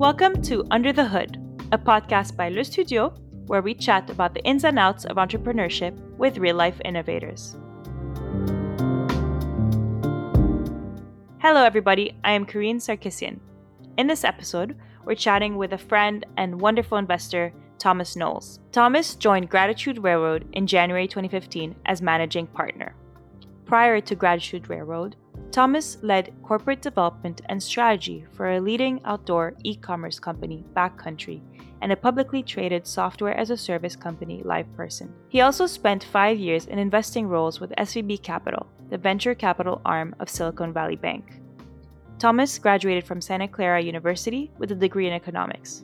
Welcome to Under the Hood, a podcast by Le Studio where we chat about the ins and outs of entrepreneurship with real life innovators. Hello, everybody. I am Karine Sarkissian. In this episode, we're chatting with a friend and wonderful investor, Thomas Knowles. Thomas joined Gratitude Railroad in January 2015 as managing partner. Prior to Gratitude Railroad, Thomas led corporate development and strategy for a leading outdoor e commerce company, Backcountry, and a publicly traded software as a service company, LivePerson. He also spent five years in investing roles with SVB Capital, the venture capital arm of Silicon Valley Bank. Thomas graduated from Santa Clara University with a degree in economics.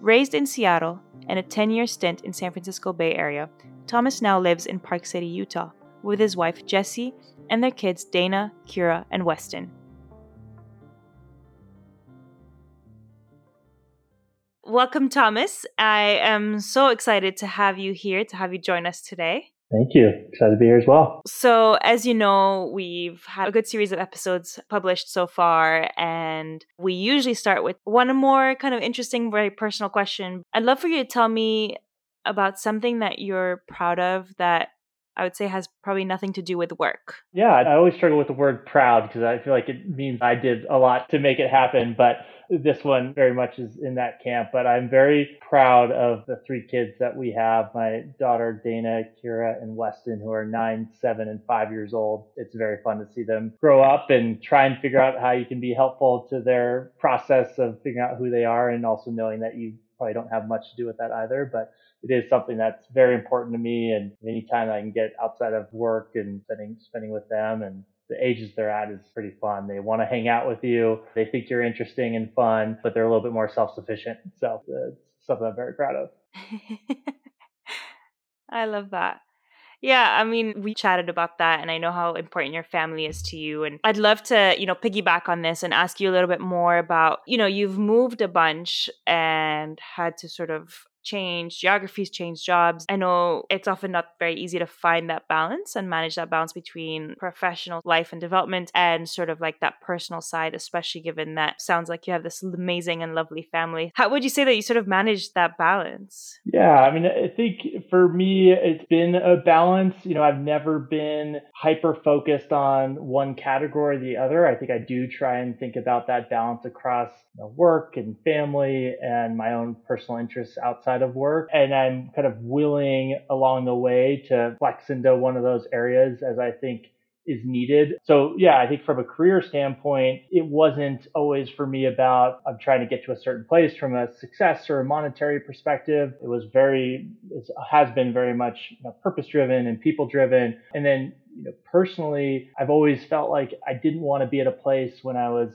Raised in Seattle and a 10 year stint in San Francisco Bay Area, Thomas now lives in Park City, Utah, with his wife Jessie and their kids Dana, Kira, and Weston. Welcome, Thomas. I am so excited to have you here, to have you join us today. Thank you. Excited to be here as well. So, as you know, we've had a good series of episodes published so far, and we usually start with one more kind of interesting, very personal question. I'd love for you to tell me about something that you're proud of that I would say has probably nothing to do with work. Yeah, I always struggle with the word proud because I feel like it means I did a lot to make it happen, but this one very much is in that camp. But I'm very proud of the three kids that we have my daughter Dana, Kira, and Weston, who are nine, seven, and five years old. It's very fun to see them grow up and try and figure out how you can be helpful to their process of figuring out who they are and also knowing that you probably don't have much to do with that either. But it is something that's very important to me. And anytime I can get outside of work and spending spending with them and the ages they're at is pretty fun. They want to hang out with you. They think you're interesting and fun, but they're a little bit more self-sufficient. So uh, it's something I'm very proud of. I love that. Yeah, I mean, we chatted about that and I know how important your family is to you and I'd love to, you know, piggyback on this and ask you a little bit more about, you know, you've moved a bunch and had to sort of change, geographies change, jobs. I know it's often not very easy to find that balance and manage that balance between professional life and development and sort of like that personal side, especially given that sounds like you have this amazing and lovely family. How would you say that you sort of manage that balance? Yeah, I mean, I think for me, it's been a balance. You know, I've never been hyper focused on one category or the other. I think I do try and think about that balance across you know, work and family and my own personal interests outside outside of work. And I'm kind of willing along the way to flex into one of those areas as I think is needed. So yeah, I think from a career standpoint, it wasn't always for me about I'm trying to get to a certain place from a success or a monetary perspective. It was very, it has been very much you know, purpose driven and people driven. And then, you know, personally, I've always felt like I didn't want to be at a place when I was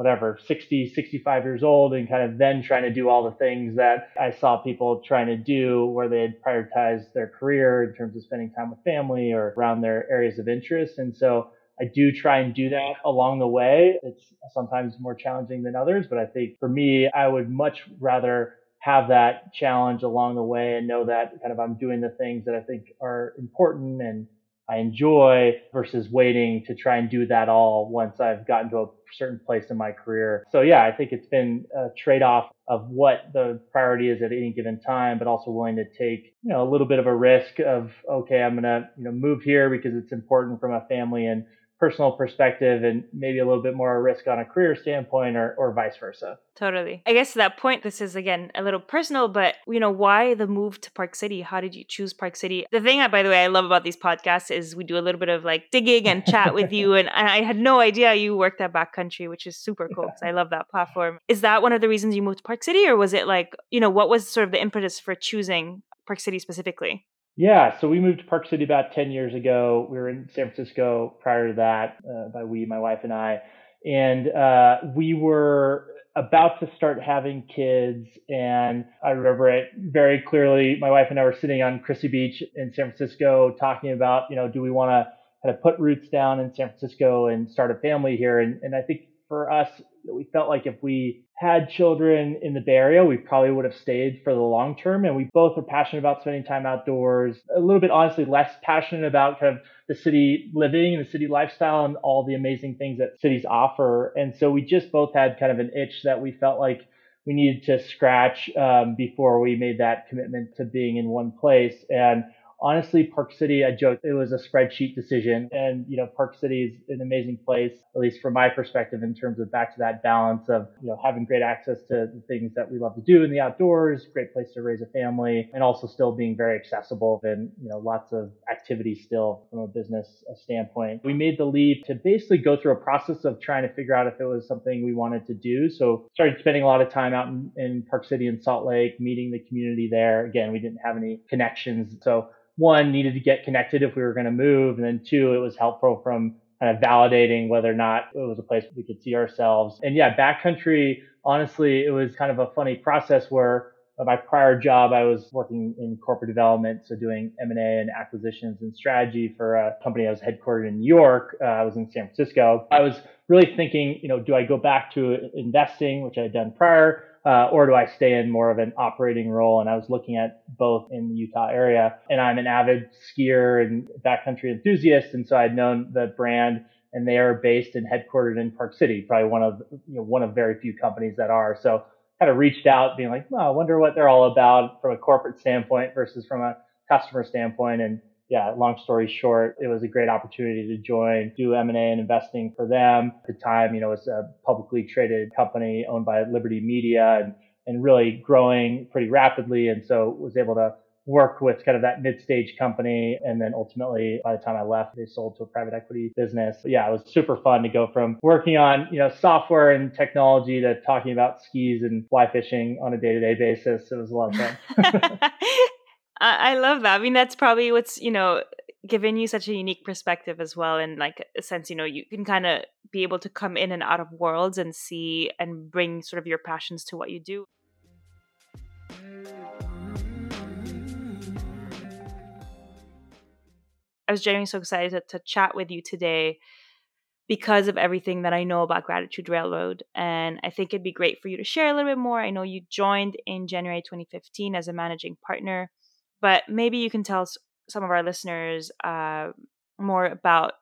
whatever 60 65 years old and kind of then trying to do all the things that i saw people trying to do where they had prioritized their career in terms of spending time with family or around their areas of interest. And so i do try and do that along the way. It's sometimes more challenging than others but i think for me i would much rather have that challenge along the way and know that kind of i'm doing the things that i think are important and I enjoy versus waiting to try and do that all once I've gotten to a certain place in my career. So yeah, I think it's been a trade off of what the priority is at any given time, but also willing to take, you know, a little bit of a risk of, okay, I'm going to, you know, move here because it's important for my family and personal perspective and maybe a little bit more risk on a career standpoint or, or vice versa. Totally. I guess to that point, this is again a little personal, but you know, why the move to Park City? How did you choose Park City? The thing, by the way, I love about these podcasts is we do a little bit of like digging and chat with you. And, I had no idea you worked at Backcountry, which is super cool because I love that platform. Is that one of the reasons you moved to Park City, or was it like, you know, what was sort of the impetus for choosing Park City specifically? Yeah, so we moved to Park City about 10 years ago. We were in San Francisco prior to that, uh, by we, my wife and I. And uh, we were about to start having kids. And I remember it very clearly. My wife and I were sitting on Crissy Beach in San Francisco talking about, you know, do we want to kind of put roots down in San Francisco and start a family here? And, and I think for us, we felt like if we had children in the Bay Area, we probably would have stayed for the long term. And we both were passionate about spending time outdoors, a little bit honestly less passionate about kind of the city living and the city lifestyle and all the amazing things that cities offer. And so we just both had kind of an itch that we felt like we needed to scratch um, before we made that commitment to being in one place. And honestly, Park City, I joked it was a spreadsheet decision. And, you know, Park City is an amazing place, at least from my perspective, in terms of back to that balance of, you know, having great access to the things that we love to do in the outdoors, great place to raise a family, and also still being very accessible and, you know, lots of activity still from a business standpoint. We made the leap to basically go through a process of trying to figure out if it was something we wanted to do. So started spending a lot of time out in, in Park City and Salt Lake, meeting the community there. Again, we didn't have any connections. So one needed to get connected if we were going to move, and then two, it was helpful from kind of validating whether or not it was a place we could see ourselves. And yeah, backcountry, honestly, it was kind of a funny process where my prior job, I was working in corporate development, so doing M&A and acquisitions and strategy for a company that was headquartered in New York. Uh, I was in San Francisco. I was really thinking, you know, do I go back to investing, which I had done prior, uh, or do I stay in more of an operating role? And I was looking at both in the Utah area. And I'm an avid skier and backcountry enthusiast, and so I'd known the brand, and they are based and headquartered in Park City, probably one of you know one of very few companies that are. So kind of reached out, being like, well, I wonder what they're all about from a corporate standpoint versus from a customer standpoint, and yeah, long story short, it was a great opportunity to join, do M&A and investing for them. At the time, you know, it's a publicly traded company owned by Liberty Media and, and really growing pretty rapidly. And so was able to work with kind of that mid-stage company. And then ultimately, by the time I left, they sold to a private equity business. But yeah, it was super fun to go from working on, you know, software and technology to talking about skis and fly fishing on a day-to-day basis. It was a lot of fun. I, I love that. I mean, that's probably what's, you know, given you such a unique perspective as well. And like a sense, you know, you can kind of be able to come in and out of worlds and see and bring sort of your passions to what you do. I was genuinely so excited to, to chat with you today because of everything that I know about Gratitude Railroad. And I think it'd be great for you to share a little bit more. I know you joined in January 2015 as a managing partner but maybe you can tell some of our listeners uh, more about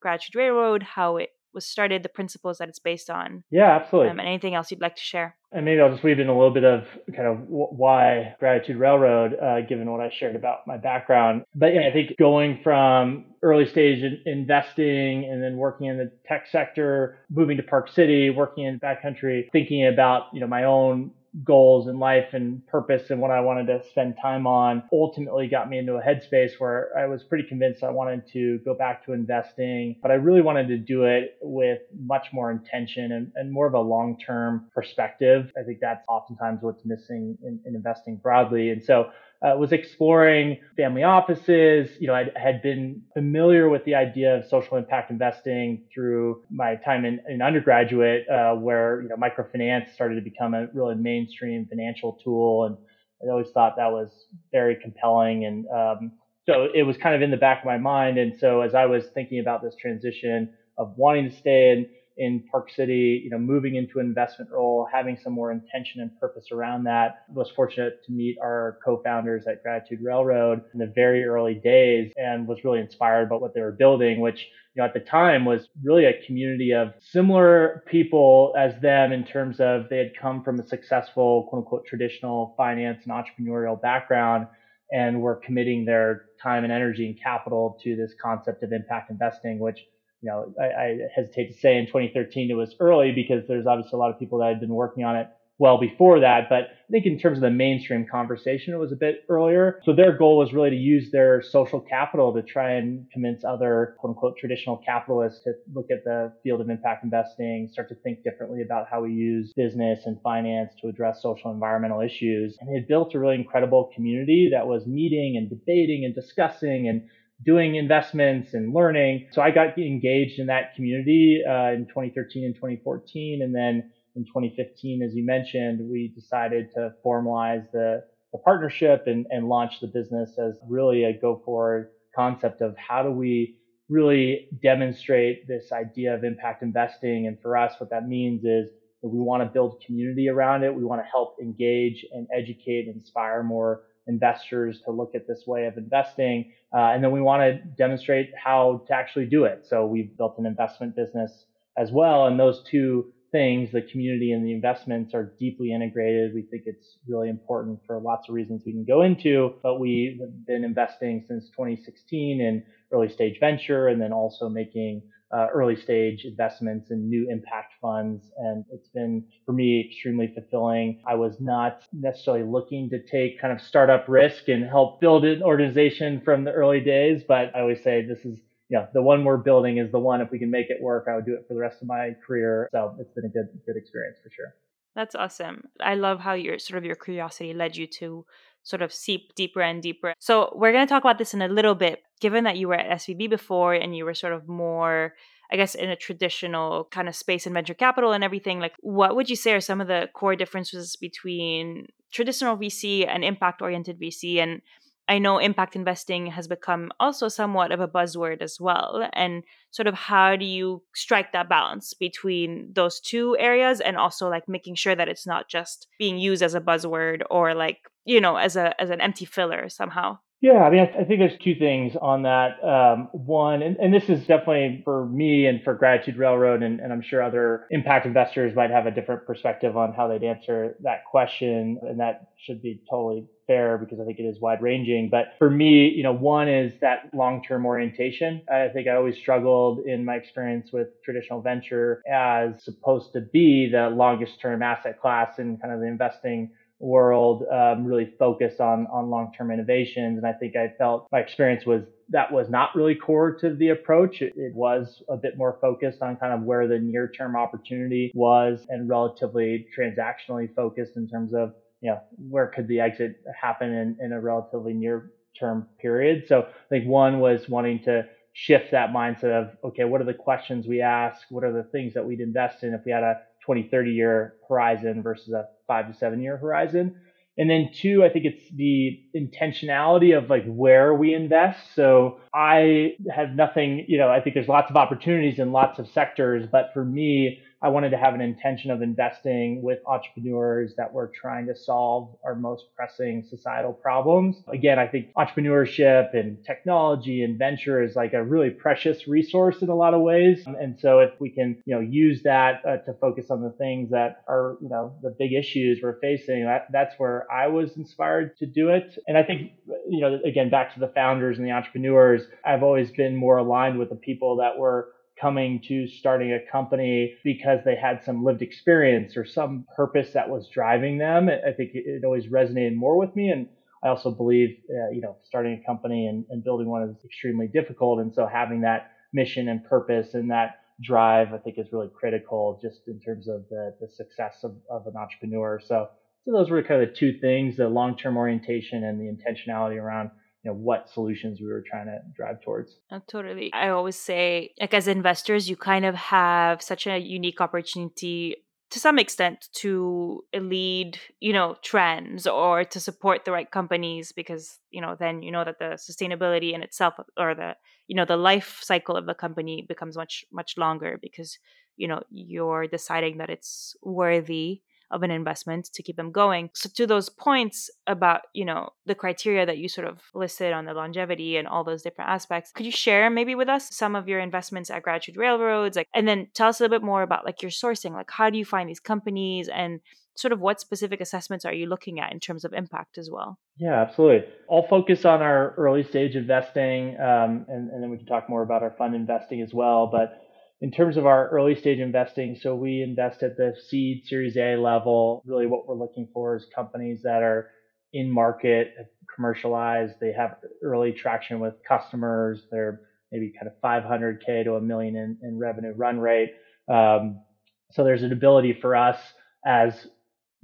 Gratitude Railroad, how it was started, the principles that it's based on. Yeah, absolutely. Um, and anything else you'd like to share? And maybe I'll just weave in a little bit of kind of why Gratitude Railroad, uh, given what I shared about my background. But yeah, I think going from early stage investing and then working in the tech sector, moving to Park City, working in the backcountry, thinking about you know my own goals in life and purpose and what I wanted to spend time on ultimately got me into a headspace where I was pretty convinced I wanted to go back to investing, but I really wanted to do it with much more intention and, and more of a long term perspective. I think that's oftentimes what's missing in, in investing broadly. And so uh, was exploring family offices. You know, I had been familiar with the idea of social impact investing through my time in, in undergraduate, uh, where you know microfinance started to become a really mainstream financial tool, and I always thought that was very compelling. And um, so it was kind of in the back of my mind. And so as I was thinking about this transition of wanting to stay in in Park City, you know, moving into an investment role, having some more intention and purpose around that. Was fortunate to meet our co-founders at Gratitude Railroad in the very early days and was really inspired by what they were building, which, you know, at the time was really a community of similar people as them in terms of they had come from a successful, quote unquote, traditional finance and entrepreneurial background and were committing their time and energy and capital to this concept of impact investing, which you know, I, I, hesitate to say in 2013 it was early because there's obviously a lot of people that had been working on it well before that. But I think in terms of the mainstream conversation, it was a bit earlier. So their goal was really to use their social capital to try and convince other quote unquote traditional capitalists to look at the field of impact investing, start to think differently about how we use business and finance to address social environmental issues. And they built a really incredible community that was meeting and debating and discussing and doing investments and learning. So I got engaged in that community uh, in 2013 and 2014. And then in 2015, as you mentioned, we decided to formalize the, the partnership and, and launch the business as really a go forward concept of how do we really demonstrate this idea of impact investing. And for us, what that means is that we want to build community around it. We want to help engage and educate, and inspire more investors to look at this way of investing. Uh, and then we want to demonstrate how to actually do it. So we've built an investment business as well. And those two things, the community and the investments are deeply integrated. We think it's really important for lots of reasons we can go into, but we've been investing since 2016 in early stage venture and then also making uh, early stage investments in new impact funds. And it's been for me extremely fulfilling. I was not necessarily looking to take kind of startup risk and help build an organization from the early days, but I always say this is know, the one we're building is the one. If we can make it work, I would do it for the rest of my career. So it's been a good, good experience for sure. That's awesome. I love how your sort of your curiosity led you to sort of seep deeper and deeper. So we're going to talk about this in a little bit. Given that you were at SVB before and you were sort of more I guess in a traditional kind of space in venture capital and everything, like what would you say are some of the core differences between traditional VC and impact oriented VC? And I know impact investing has become also somewhat of a buzzword as well. And sort of how do you strike that balance between those two areas and also like making sure that it's not just being used as a buzzword or like, you know, as a as an empty filler somehow? Yeah, I mean, I, think there's two things on that. Um, one, and, and, this is definitely for me and for Gratitude Railroad, and, and, I'm sure other impact investors might have a different perspective on how they'd answer that question, and that should be totally fair because I think it is wide ranging. But for me, you know, one is that long term orientation. I think I always struggled in my experience with traditional venture as supposed to be the longest term asset class in kind of the investing world um, really focused on on long-term innovations and i think i felt my experience was that was not really core to the approach it, it was a bit more focused on kind of where the near-term opportunity was and relatively transactionally focused in terms of you know where could the exit happen in, in a relatively near term period so i think one was wanting to shift that mindset of okay what are the questions we ask what are the things that we'd invest in if we had a 20 30 year horizon versus a five to seven year horizon. And then two, I think it's the intentionality of like where we invest. So I have nothing, you know, I think there's lots of opportunities in lots of sectors, but for me, I wanted to have an intention of investing with entrepreneurs that were trying to solve our most pressing societal problems. Again, I think entrepreneurship and technology and venture is like a really precious resource in a lot of ways. And so if we can, you know, use that uh, to focus on the things that are, you know, the big issues we're facing, that, that's where I was inspired to do it. And I think, you know, again, back to the founders and the entrepreneurs, I've always been more aligned with the people that were coming to starting a company because they had some lived experience or some purpose that was driving them. I think it always resonated more with me. And I also believe, uh, you know, starting a company and, and building one is extremely difficult. And so having that mission and purpose and that drive, I think is really critical just in terms of the, the success of, of an entrepreneur. So, so those were kind of the two things, the long-term orientation and the intentionality around you know what solutions we were trying to drive towards. Oh, totally. I always say like as investors you kind of have such a unique opportunity to some extent to lead you know trends or to support the right companies because you know then you know that the sustainability in itself or the you know the life cycle of the company becomes much much longer because you know you're deciding that it's worthy of an investment to keep them going. So to those points about, you know, the criteria that you sort of listed on the longevity and all those different aspects, could you share maybe with us some of your investments at Gratitude Railroads? Like and then tell us a little bit more about like your sourcing, like how do you find these companies and sort of what specific assessments are you looking at in terms of impact as well? Yeah, absolutely. I'll focus on our early stage investing, um, and, and, then we can talk more about our fund investing as well. But in terms of our early stage investing, so we invest at the seed series A level. Really what we're looking for is companies that are in market, commercialized, they have early traction with customers, they're maybe kind of 500K to a million in, in revenue run rate. Um, so there's an ability for us as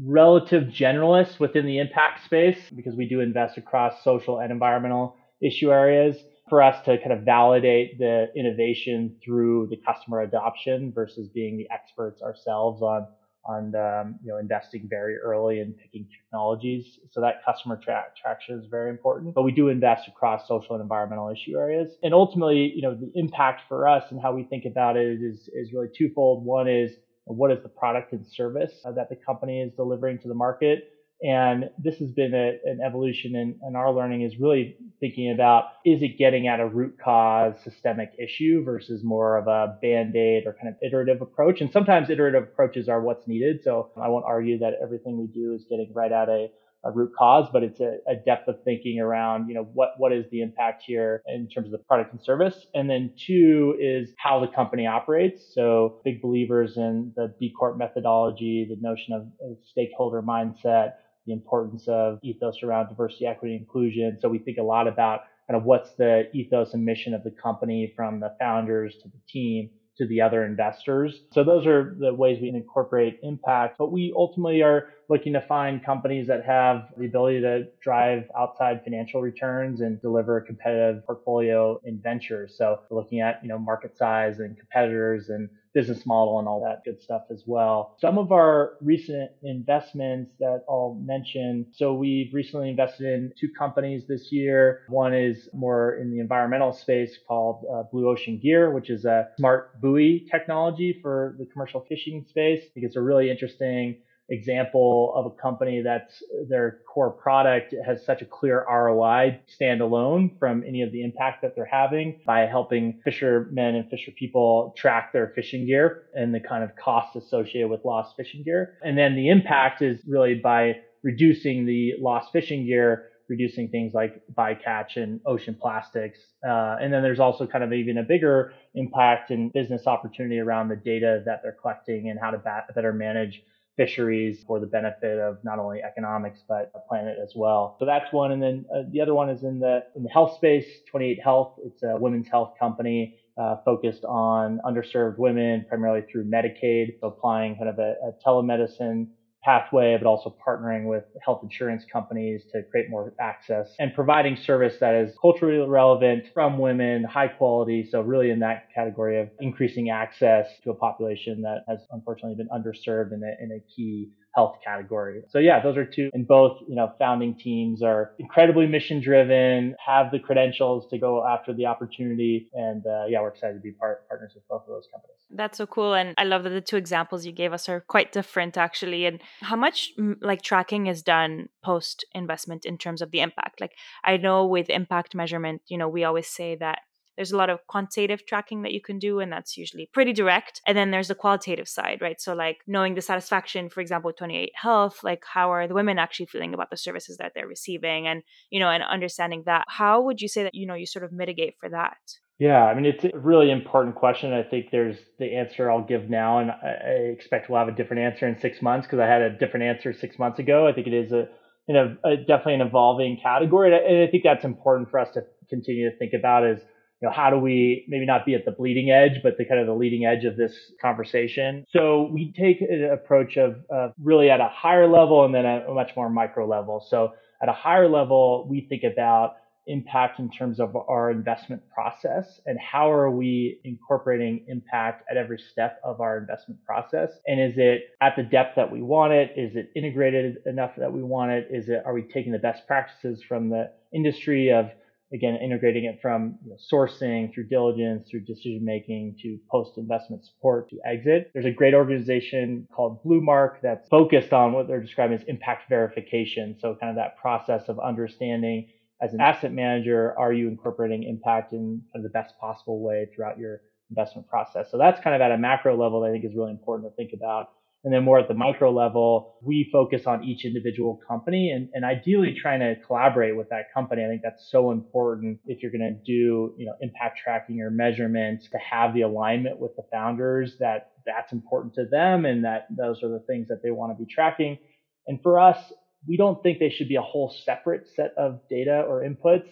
relative generalists within the impact space, because we do invest across social and environmental issue areas, for us to kind of validate the innovation through the customer adoption versus being the experts ourselves on on um, you know investing very early and picking technologies. So that customer tra- traction is very important. But we do invest across social and environmental issue areas. And ultimately, you know, the impact for us and how we think about it is is really twofold. One is what is the product and service that the company is delivering to the market And this has been a, an evolution in, in our learning is really thinking about is it getting at a root cause systemic issue versus more of a band-aid or kind of iterative approach. And sometimes iterative approaches are what's needed. So I won't argue that everything we do is getting right at a a root cause, but it's a, a, depth of thinking around, you know, what, what is the impact here in terms of the product and service. And then two is how the company operates. So big believers in the B Corp methodology, the notion of, of stakeholder mindset, the importance of ethos around diversity, equity, inclusion. So we think a lot about kind of what's the ethos and mission of the company from the founders to the team to the other investors. So those are the ways we incorporate impact. But we ultimately are looking to find companies that have the ability to drive outside financial returns and deliver a competitive portfolio in ventures. So looking at, you know, market size and competitors and business model and all that good stuff as well. Some of our recent investments that I'll mention. So we've recently invested in two companies this year. One is more in the environmental space called uh, Blue Ocean Gear, which is a smart buoy technology for the commercial fishing space. I think it's a really interesting example of a company that's their core product has such a clear ROI standalone from any of the impact that they're having by helping fishermen and fisher people track their fishing gear and the kind of costs associated with lost fishing gear. And then the impact is really by reducing the lost fishing gear reducing things like bycatch and ocean plastics. Uh, and then there's also kind of even a bigger impact and business opportunity around the data that they're collecting and how to better manage fisheries for the benefit of not only economics but the planet as well. So that's one, and then uh, the other one is in the in the health space. 28 Health, it's a women's health company uh, focused on underserved women, primarily through Medicaid, so applying kind of a, a telemedicine pathway, but also partnering with health insurance companies to create more access and providing service that is culturally relevant from women, high quality. So really in that category of increasing access to a population that has unfortunately been underserved in a, in a key health category. So yeah, those are two. And both, you know, founding teams are incredibly mission driven, have the credentials to go after the opportunity. And uh, yeah, we're excited to be part partners with both of those companies. That's so cool. And I love that the two examples you gave us are quite different actually. And how much like tracking is done post investment in terms of the impact? Like I know with impact measurement, you know, we always say that there's a lot of quantitative tracking that you can do, and that's usually pretty direct. And then there's the qualitative side, right? So, like knowing the satisfaction, for example, 28 Health, like how are the women actually feeling about the services that they're receiving, and you know, and understanding that. How would you say that you know you sort of mitigate for that? Yeah, I mean, it's a really important question. I think there's the answer I'll give now, and I expect we'll have a different answer in six months because I had a different answer six months ago. I think it is a, you know, definitely an evolving category, and I think that's important for us to continue to think about is you know, how do we maybe not be at the bleeding edge, but the kind of the leading edge of this conversation? So we take an approach of uh, really at a higher level and then a much more micro level. So at a higher level, we think about impact in terms of our investment process and how are we incorporating impact at every step of our investment process and is it at the depth that we want it is it integrated enough that we want it is it are we taking the best practices from the industry of again, integrating it from you know, sourcing through diligence, through decision making to post investment support to exit. There's a great organization called Bluemark that's focused on what they're describing as impact verification. So kind of that process of understanding as an asset manager, are you incorporating impact in kind of the best possible way throughout your investment process? So that's kind of at a macro level that I think is really important to think about. And then more at the micro level, we focus on each individual company and, and ideally trying to collaborate with that company. I think that's so important if you're going to do, you know, impact tracking or measurements to have the alignment with the founders that that's important to them and that those are the things that they want to be tracking. And for us, we don't think they should be a whole separate set of data or inputs.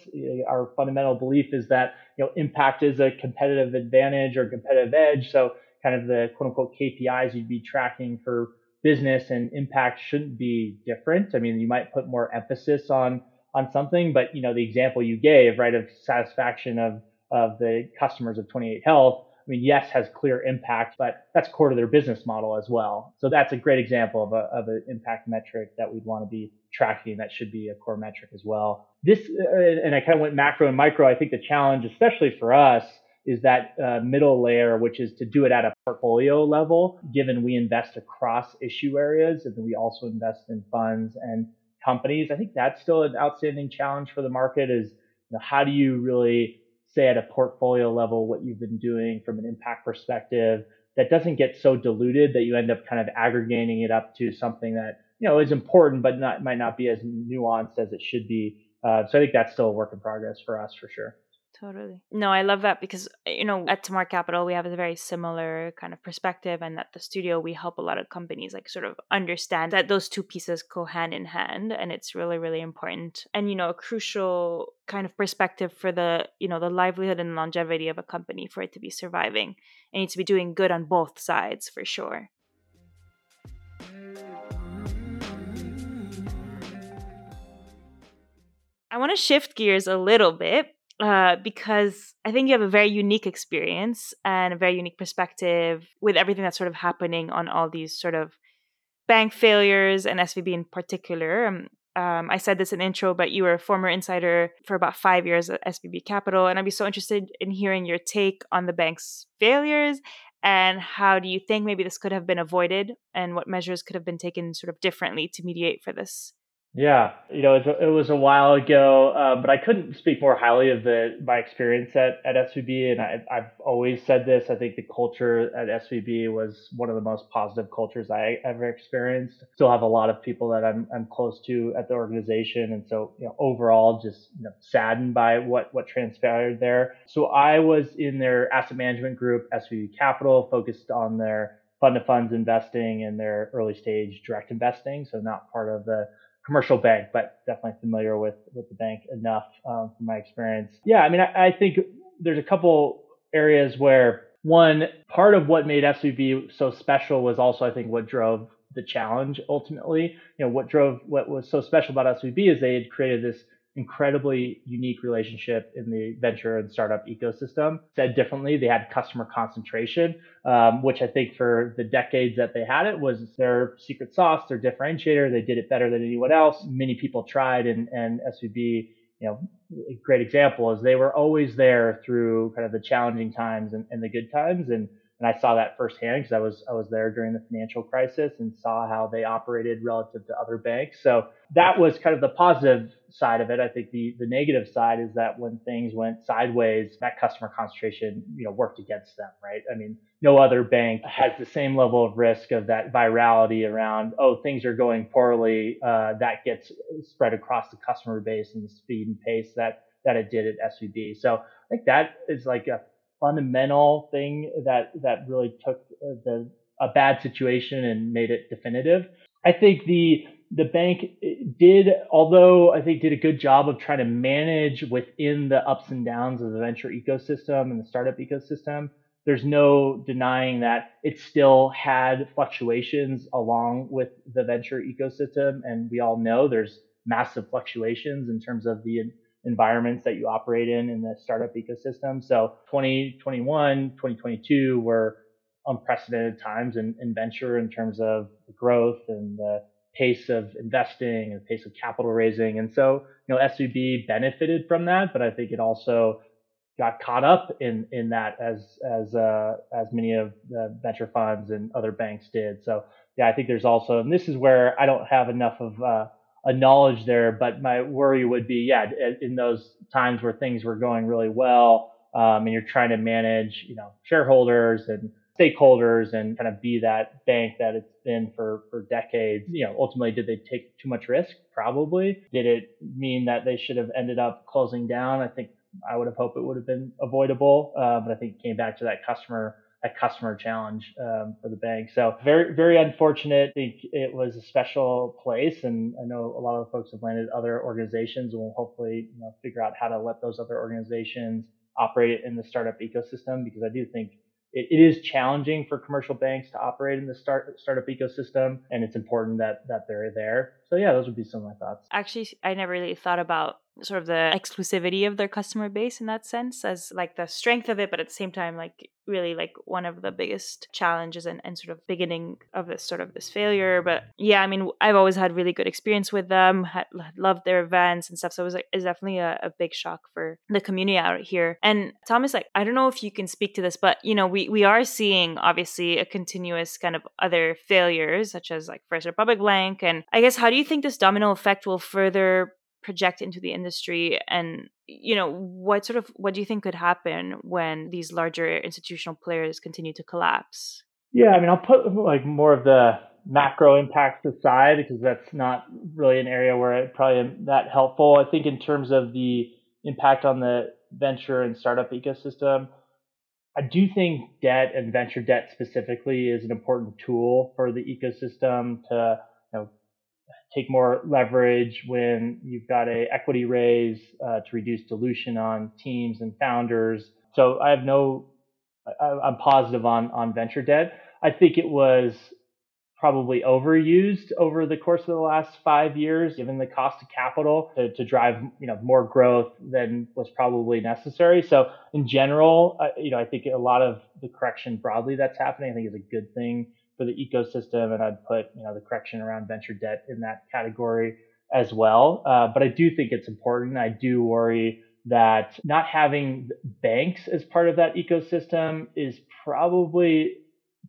Our fundamental belief is that you know impact is a competitive advantage or competitive edge. So kind of the quote unquote KPIs you'd be tracking for business and impact shouldn't be different. I mean, you might put more emphasis on on something, but you know, the example you gave, right, of satisfaction of of the customers of 28 Health, I mean, yes, has clear impact, but that's core to their business model as well. So that's a great example of a of an impact metric that we'd want to be tracking. That should be a core metric as well. This, uh, and I kind of went macro and micro. I think the challenge, especially for us, is that uh, middle layer, which is to do it at a portfolio level, given we invest across issue areas and we also invest in funds and companies. I think that's still an outstanding challenge for the market is you know, how do you really say at a portfolio level what you've been doing from an impact perspective that doesn't get so diluted that you end up kind of aggregating it up to something that you know is important but not might not be as nuanced as it should be. Uh, so I think that's still a work in progress for us for sure. Totally. No, I love that because, uh, you know, at Tamar Capital, we have a very similar kind of perspective. And at the studio, we help a lot of companies like sort of understand that those two pieces go hand in hand. And it's really, really important. And, you know, a crucial kind of perspective for the, you know, the livelihood and longevity of a company for it to be surviving. It needs to be doing good on both sides for sure. I want to shift gears a little bit uh, because I think you have a very unique experience and a very unique perspective with everything that's sort of happening on all these sort of bank failures and SVB in particular. Um, um, I said this in intro, but you were a former insider for about five years at SVB Capital, and I'd be so interested in hearing your take on the bank's failures and how do you think maybe this could have been avoided and what measures could have been taken sort of differently to mediate for this yeah, you know, it, was a while ago, uh, but I couldn't speak more highly of the my experience at, at SVB, and I, I've always said this. I think the culture at SVB was one of the most positive cultures I ever experienced. Still have a lot of people that I'm I'm close to at the organization, and so you know, overall, just you know, saddened by what what transpired there. So I was in their asset management group, SVB Capital, focused on their fund of funds investing and their early stage direct investing, so not part of the commercial bank, but definitely familiar with with the bank enough um, from my experience. Yeah, I mean, I, I, think there's a couple areas where one part of what made SVB so special was also, I think, what drove the challenge ultimately. You know, what drove what was so special about SVB is they had created this incredibly unique relationship in the venture and startup ecosystem. Said differently, they had customer concentration, um, which I think for the decades that they had it was their secret sauce, their differentiator. They did it better than anyone else. Many people tried, and, and SVB, you know, a great example is they were always there through kind of the challenging times and, and the good times. And and I saw that firsthand because I was I was there during the financial crisis and saw how they operated relative to other banks. So that was kind of the positive side of it. I think the the negative side is that when things went sideways, that customer concentration you know worked against them, right? I mean, no other bank has the same level of risk of that virality around oh things are going poorly uh, that gets spread across the customer base and the speed and pace that that it did at SVB. So I think that is like a fundamental thing that that really took uh, the a bad situation and made it definitive. I think the the bank uh, did, although I think did a good job of trying to manage within the ups and downs of the venture ecosystem and the startup ecosystem. There's no denying that it still had fluctuations along with the venture ecosystem, and we all know there's massive fluctuations in terms of the environments that you operate in in the startup ecosystem. So 2021, 2022 were unprecedented times in, in venture in terms of growth and the pace of investing and the pace of capital raising. And so, you know, SVB benefited from that, but I think it also got caught up in in that as as uh, as many of the venture funds and other banks did. So yeah, I think there's also, and this is where I don't have enough of uh, a knowledge there. But my worry would be, yeah, in those times where things were going really well, um, and you're trying to manage, you know, shareholders and stakeholders and kind of be that bank that it's been for for decades. You know, ultimately, did they take too much risk? Probably. Did it mean that they should have ended up closing down? I think I would have hoped it would have been avoidable, uh, but I think it came back to that customer a customer challenge um, for the bank. So very, very unfortunate. I think it was a special place, and I know a lot of the folks have landed other organizations, and we'll hopefully you know, figure out how to let those other organizations operate in the startup ecosystem because I do think it, it is challenging for commercial banks to operate in the start startup ecosystem, and it's important that that they're there. So yeah, those would be some of my thoughts. Actually, I never really thought about sort of the exclusivity of their customer base in that sense as like the strength of it but at the same time like really like one of the biggest challenges and, and sort of beginning of this sort of this failure but yeah i mean i've always had really good experience with them had, loved their events and stuff so it was like it's definitely a, a big shock for the community out here and thomas like i don't know if you can speak to this but you know we we are seeing obviously a continuous kind of other failures such as like first republic bank and i guess how do you you think this domino effect will further project into the industry? And you know what sort of what do you think could happen when these larger institutional players continue to collapse? Yeah i mean i'll put like more of the macro impacts aside because that's not really an area where it probably am that helpful. I think in terms of the impact on the venture and startup ecosystem I do think debt and venture debt specifically is an important tool for the ecosystem to take more leverage when you've got a equity raise uh, to reduce dilution on teams and founders. So I have no, I, I'm positive on on venture debt. I think it was probably overused over the course of the last five years, given the cost of capital to, to drive you know more growth than was probably necessary. So in general, uh, you know I think a lot of the correction broadly that's happening, I think is a good thing for the ecosystem, and I'd put you know the correction around venture debt in that category as well. Uh, but I do think it's important. I do worry that not having banks as part of that ecosystem is probably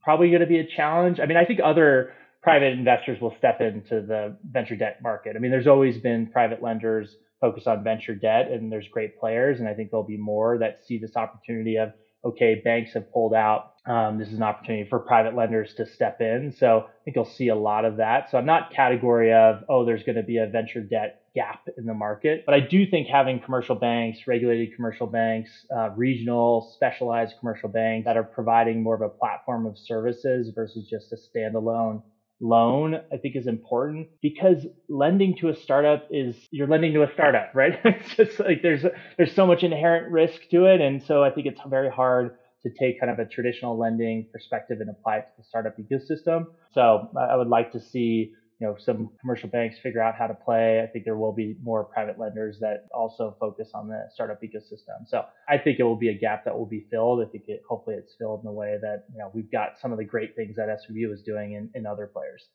probably going to be a challenge. I mean, I think other private investors will step into the venture debt market. I mean, there's always been private lenders focused on venture debt, and there's great players, and I think there'll be more that see this opportunity of okay, banks have pulled out. Um, this is an opportunity for private lenders to step in. So I think you'll see a lot of that. So I'm not category of, oh, there's going to be a venture debt gap in the market. But I do think having commercial banks, regulated commercial banks, uh, regional, specialized commercial banks that are providing more of a platform of services versus just a standalone loan i think is important because lending to a startup is you're lending to a startup right? It's just like there's there's so much inherent risk to it. And so i think it's very hard to take kind of a traditional lending perspective and apply it to the startup ecosystem. So i would like to see you know some commercial banks figure out how to play. I think there will be more private lenders that also focus on the startup ecosystem. So I think it will be a gap that will be filled. I think it hopefully it's filled in a way that you know we've got some of the great things that SVB is doing in, in other players.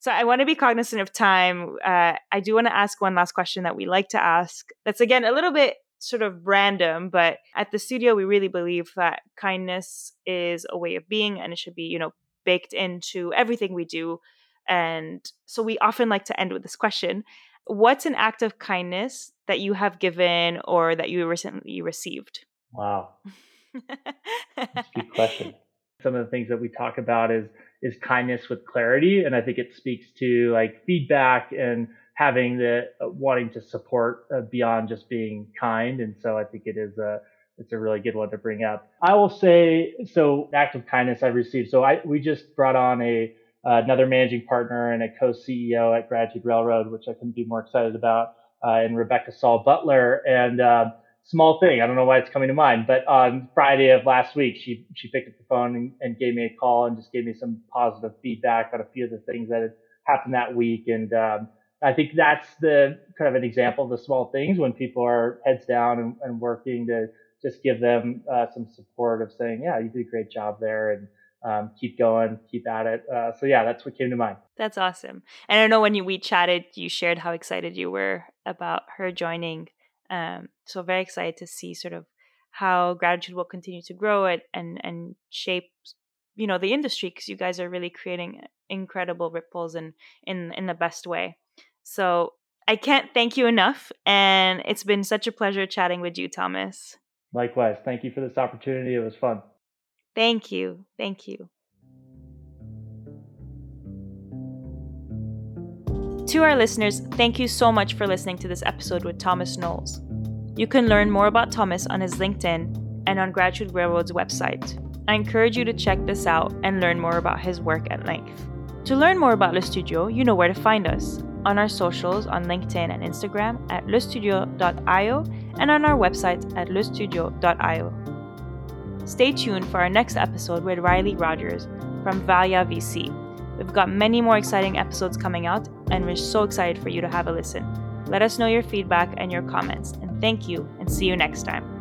So I want to be cognizant of time. Uh, I do want to ask one last question that we like to ask. That's again a little bit sort of random, but at the studio, we really believe that kindness is a way of being and it should be, you know, baked into everything we do. And so we often like to end with this question What's an act of kindness that you have given or that you recently received? Wow. That's a good question. Some of the things that we talk about is is kindness with clarity and i think it speaks to like feedback and having the uh, wanting to support uh, beyond just being kind. And so I think it is a it's a really good one to bring up. I will say so act of kindness I've received. So I we just brought on a uh, another managing partner and a co-CEO at Gratitude Railroad, which I couldn't be more excited about, uh, and Rebecca Saul Butler. And uh, small thing, I don't know why it's coming to mind, but on Friday of last week, she she picked up the phone and, and gave me a call and just gave me some positive feedback on a few of the things that had happened that week. And um, I think that's the kind of an example of the small things when people are heads down and, and working to just give them uh, some support of saying, yeah, you did a great job there and um, keep going, keep at it. Uh, so yeah, that's what came to mind. That's awesome. And I know when you, we chatted, you shared how excited you were about her joining. Um, so very excited to see sort of how gratitude will continue to grow it and and shape you know the industry because you guys are really creating incredible ripples and in in the best way so I can't thank you enough. And it's been such a pleasure chatting with you, Thomas. Likewise. Thank you for this opportunity. It was fun. Thank you. Thank you. To our listeners, thank you so much for listening to this episode with Thomas Knowles. You can learn more about Thomas on his LinkedIn and on Gratitude Railroad's website. I encourage you to check this out and learn more about his work at length. To learn more about Le Studio, you know where to find us on our socials on LinkedIn and Instagram at lestudio.io and on our website at lestudio.io. Stay tuned for our next episode with Riley Rogers from Valia VC. We've got many more exciting episodes coming out, and we're so excited for you to have a listen. Let us know your feedback and your comments, and thank you, and see you next time.